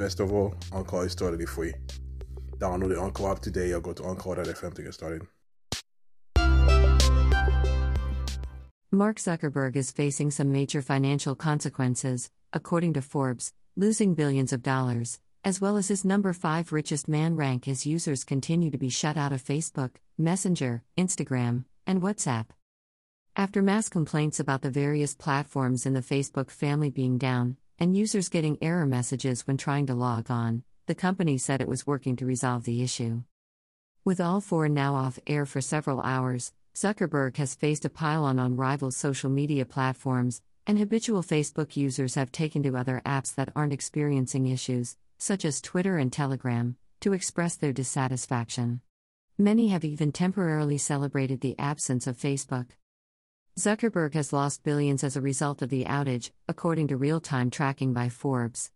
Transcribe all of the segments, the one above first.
Best of all, Anchor is totally free. Download the Anchor app today or go to Anchor.fm to get started. Mark Zuckerberg is facing some major financial consequences, according to Forbes, losing billions of dollars, as well as his number 5 richest man rank as users continue to be shut out of Facebook, Messenger, Instagram, and WhatsApp. After mass complaints about the various platforms in the Facebook family being down, and users getting error messages when trying to log on, the company said it was working to resolve the issue. With all four now off air for several hours, Zuckerberg has faced a pile-on on rival social media platforms, and habitual Facebook users have taken to other apps that aren't experiencing issues, such as Twitter and Telegram, to express their dissatisfaction. Many have even temporarily celebrated the absence of Facebook. Zuckerberg has lost billions as a result of the outage, according to real time tracking by Forbes.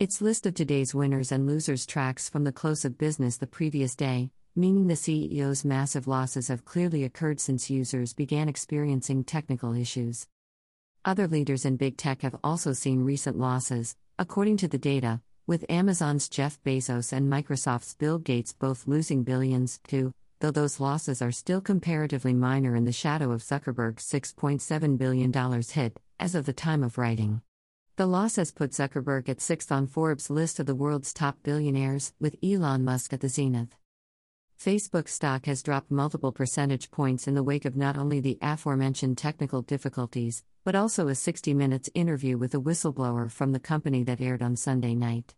Its list of today's winners and losers tracks from the close of business the previous day, meaning the CEO's massive losses have clearly occurred since users began experiencing technical issues. Other leaders in big tech have also seen recent losses, according to the data, with Amazon's Jeff Bezos and Microsoft's Bill Gates both losing billions, too, though those losses are still comparatively minor in the shadow of Zuckerberg's $6.7 billion hit, as of the time of writing. The loss has put Zuckerberg at sixth on Forbes' list of the world's top billionaires, with Elon Musk at the zenith. Facebook stock has dropped multiple percentage points in the wake of not only the aforementioned technical difficulties, but also a 60 Minutes interview with a whistleblower from the company that aired on Sunday night.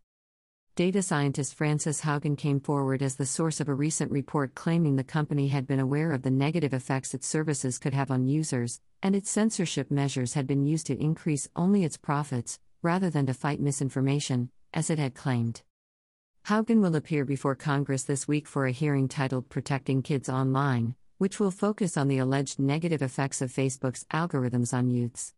Data scientist Frances Haugen came forward as the source of a recent report claiming the company had been aware of the negative effects its services could have on users, and its censorship measures had been used to increase only its profits, rather than to fight misinformation, as it had claimed. Haugen will appear before Congress this week for a hearing titled Protecting Kids Online, which will focus on the alleged negative effects of Facebook's algorithms on youths.